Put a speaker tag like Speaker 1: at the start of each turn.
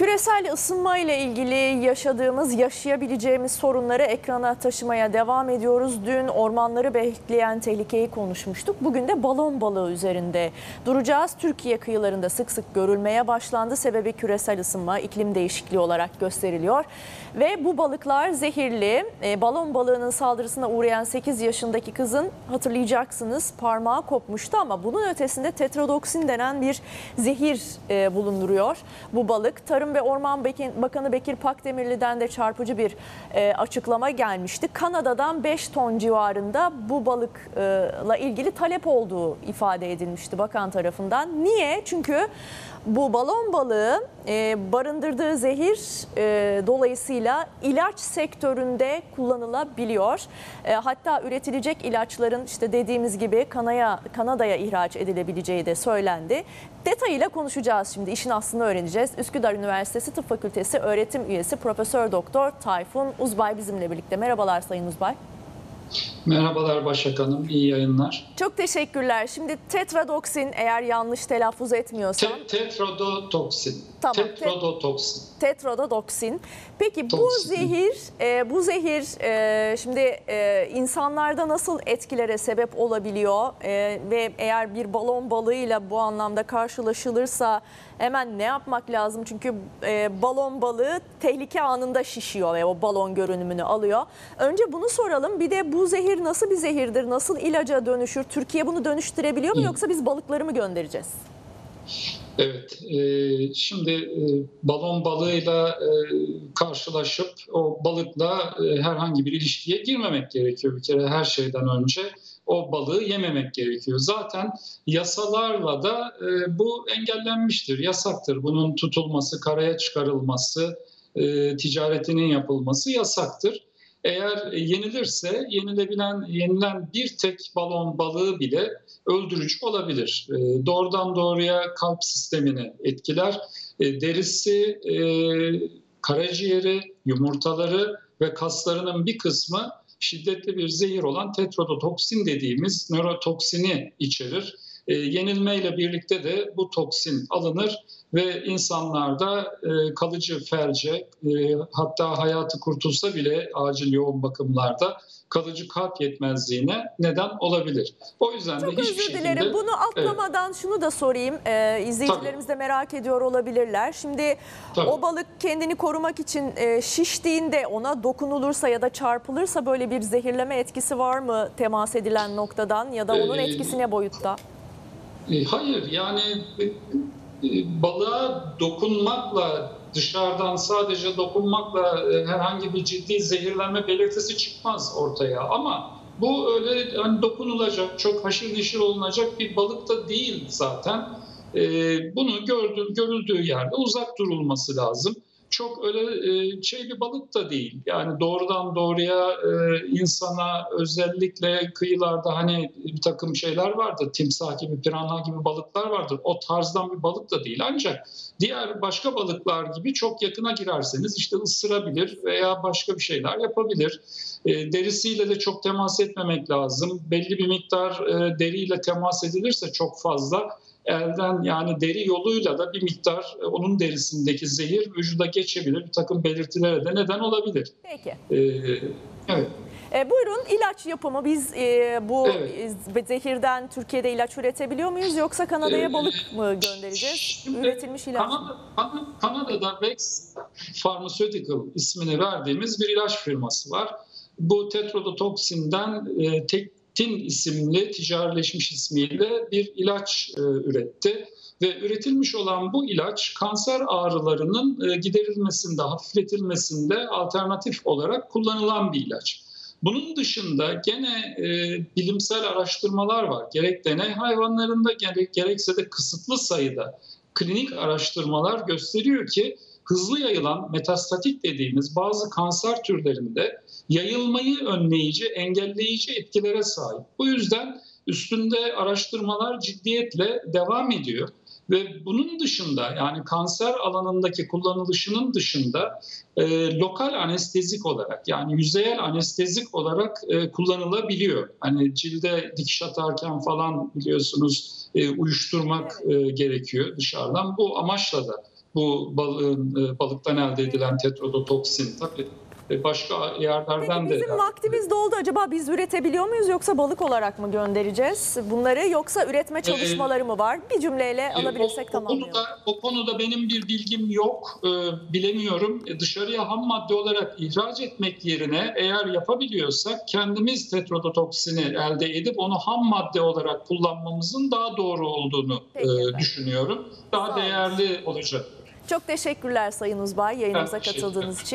Speaker 1: Küresel ısınma ile ilgili yaşadığımız, yaşayabileceğimiz sorunları ekrana taşımaya devam ediyoruz. Dün ormanları bekleyen tehlikeyi konuşmuştuk. Bugün de balon balığı üzerinde duracağız. Türkiye kıyılarında sık sık görülmeye başlandı. Sebebi küresel ısınma, iklim değişikliği olarak gösteriliyor. Ve bu balıklar zehirli. E, balon balığının saldırısına uğrayan 8 yaşındaki kızın hatırlayacaksınız parmağı kopmuştu ama bunun ötesinde tetrodoksin denen bir zehir e, bulunduruyor. Bu balık Tarım ve Orman Bakanı Bekir Pakdemirli'den de çarpıcı bir e, açıklama gelmişti. Kanada'dan 5 ton civarında bu balıkla ilgili talep olduğu ifade edilmişti bakan tarafından. Niye? Çünkü bu balon balığı e, barındırdığı zehir e, dolayısıyla ilaç sektöründe kullanılabiliyor. Hatta üretilecek ilaçların işte dediğimiz gibi Kanaya, Kanada'ya ihraç edilebileceği de söylendi. Detayıyla konuşacağız şimdi. İşin aslını öğreneceğiz. Üsküdar Üniversitesi Tıp Fakültesi öğretim üyesi Profesör Doktor Tayfun Uzbay bizimle birlikte. Merhabalar Sayın Uzbay.
Speaker 2: Merhabalar Başak Hanım, iyi yayınlar.
Speaker 1: Çok teşekkürler. Şimdi tetradoksin eğer yanlış telaffuz etmiyorsam.
Speaker 2: Te- tetrodotoksin.
Speaker 1: Tamam, te-
Speaker 2: Tetrodotoksin.
Speaker 1: tetrodoksin. Peki bu
Speaker 2: Toksin.
Speaker 1: zehir, e, bu zehir e, şimdi e, insanlarda nasıl etkilere sebep olabiliyor E, ve eğer bir balon balığıyla bu anlamda karşılaşılırsa hemen ne yapmak lazım? Çünkü e, balon balığı tehlike anında şişiyor ve o balon görünümünü alıyor. Önce bunu soralım. Bir de bu zehir nasıl bir zehirdir? Nasıl ilaca dönüşür? Türkiye bunu dönüştürebiliyor mu yoksa biz balıkları mı göndereceğiz?
Speaker 2: Evet, e, şimdi e, balon balığıyla e, karşılaşıp o balıkla e, herhangi bir ilişkiye girmemek gerekiyor bir kere her şeyden önce. O balığı yememek gerekiyor. Zaten yasalarla da e, bu engellenmiştir, yasaktır. Bunun tutulması, karaya çıkarılması, e, ticaretinin yapılması yasaktır. Eğer yenilirse yenilebilen yenilen bir tek balon balığı bile öldürücü olabilir. E, doğrudan doğruya kalp sistemini etkiler. E, derisi, e, karaciğeri, yumurtaları ve kaslarının bir kısmı şiddetli bir zehir olan tetrodotoksin dediğimiz nörotoksini içerir. E, yenilmeyle birlikte de bu toksin alınır ve insanlarda e, kalıcı felce e, hatta hayatı kurtulsa bile acil yoğun bakımlarda kalıcı kalp yetmezliğine neden olabilir. O yüzden de
Speaker 1: Çok
Speaker 2: hiçbir
Speaker 1: özür
Speaker 2: şekilde
Speaker 1: dilerim. Bunu atlamadan şunu da sorayım. Ee, izleyicilerimiz de merak ediyor olabilirler. Şimdi
Speaker 2: Tabii.
Speaker 1: o balık kendini korumak için e, şiştiğinde ona dokunulursa ya da çarpılırsa böyle bir zehirleme etkisi var mı temas edilen noktadan ya da onun
Speaker 2: Ee,
Speaker 1: etkisi ne boyutta?
Speaker 2: E, Hayır yani e, e, balığa dokunmakla dışarıdan sadece dokunmakla herhangi bir ciddi zehirlenme belirtisi çıkmaz ortaya ama bu öyle hani dokunulacak çok haşır neşir olunacak bir balık da değil zaten. Bunu gördüğü, görüldüğü yerde uzak durulması lazım. Çok öyle e, şey bir balık da değil. Yani doğrudan doğruya e, insana özellikle kıyılarda hani bir takım şeyler vardır. Timsah gibi, piranha gibi balıklar vardır. O tarzdan bir balık da değil. Ancak diğer başka balıklar gibi çok yakına girerseniz işte ısırabilir veya başka bir şeyler yapabilir. E, derisiyle de çok temas etmemek lazım. Belli bir miktar deriyle temas edilirse çok fazla elden yani deri yoluyla da bir miktar e, onun derisindeki zehir vücuda geçebilir. Bir takım belirtilere de neden olabilir.
Speaker 1: Peki.
Speaker 2: Ee, evet.
Speaker 1: E, buyurun ilaç yapımı. Biz e, bu
Speaker 2: Evet.
Speaker 1: e, zehirden Türkiye'de ilaç üretebiliyor muyuz yoksa Kanada'ya
Speaker 2: Ee,
Speaker 1: balık mı göndereceğiz?
Speaker 2: Şimdi
Speaker 1: Üretilmiş ilaç.
Speaker 2: Kanada, Kan- Kanada'da Vex Pharmaceutical ismini verdiğimiz bir ilaç firması var. Bu tetrodotoksinden e, Tektin isimli ticarileşmiş ismiyle bir ilaç e, üretti. Ve üretilmiş olan bu ilaç kanser ağrılarının e, giderilmesinde, hafifletilmesinde alternatif olarak kullanılan bir ilaç. Bunun dışında gene e, bilimsel araştırmalar var. Gerek deney hayvanlarında gerek, gerekse de kısıtlı sayıda klinik araştırmalar gösteriyor ki hızlı yayılan metastatik dediğimiz bazı kanser türlerinde yayılmayı önleyici, engelleyici etkilere sahip. Bu yüzden üstünde araştırmalar ciddiyetle devam ediyor. Ve bunun dışında yani kanser alanındaki kullanılışının dışında e, lokal anestezik olarak yani yüzeyel anestezik olarak e, kullanılabiliyor. Hani cilde dikiş atarken falan biliyorsunuz e, uyuşturmak e, gerekiyor dışarıdan. Bu amaçla da bu balığın e, balıktan elde edilen tetrodotoksin tabii e, başka yerlerden
Speaker 1: Peki
Speaker 2: de
Speaker 1: bizim vaktimiz doldu. Acaba biz üretebiliyor muyuz yoksa balık olarak mı göndereceğiz bunları yoksa üretme çalışmaları mı var? Bir cümleyle
Speaker 2: E,
Speaker 1: alabilirsek
Speaker 2: o, o
Speaker 1: tamamlayalım.
Speaker 2: konuda, o konuda benim bir bilgim yok, e, bilemiyorum. E, dışarıya ham madde olarak ihraç etmek yerine eğer yapabiliyorsak kendimiz tetrodotoksini elde edip onu ham madde olarak kullanmamızın daha doğru olduğunu
Speaker 1: Peki
Speaker 2: e, düşünüyorum. Daha değerli olacak.
Speaker 1: Çok teşekkürler Sayın Uzbay yayınımıza katıldığınız için.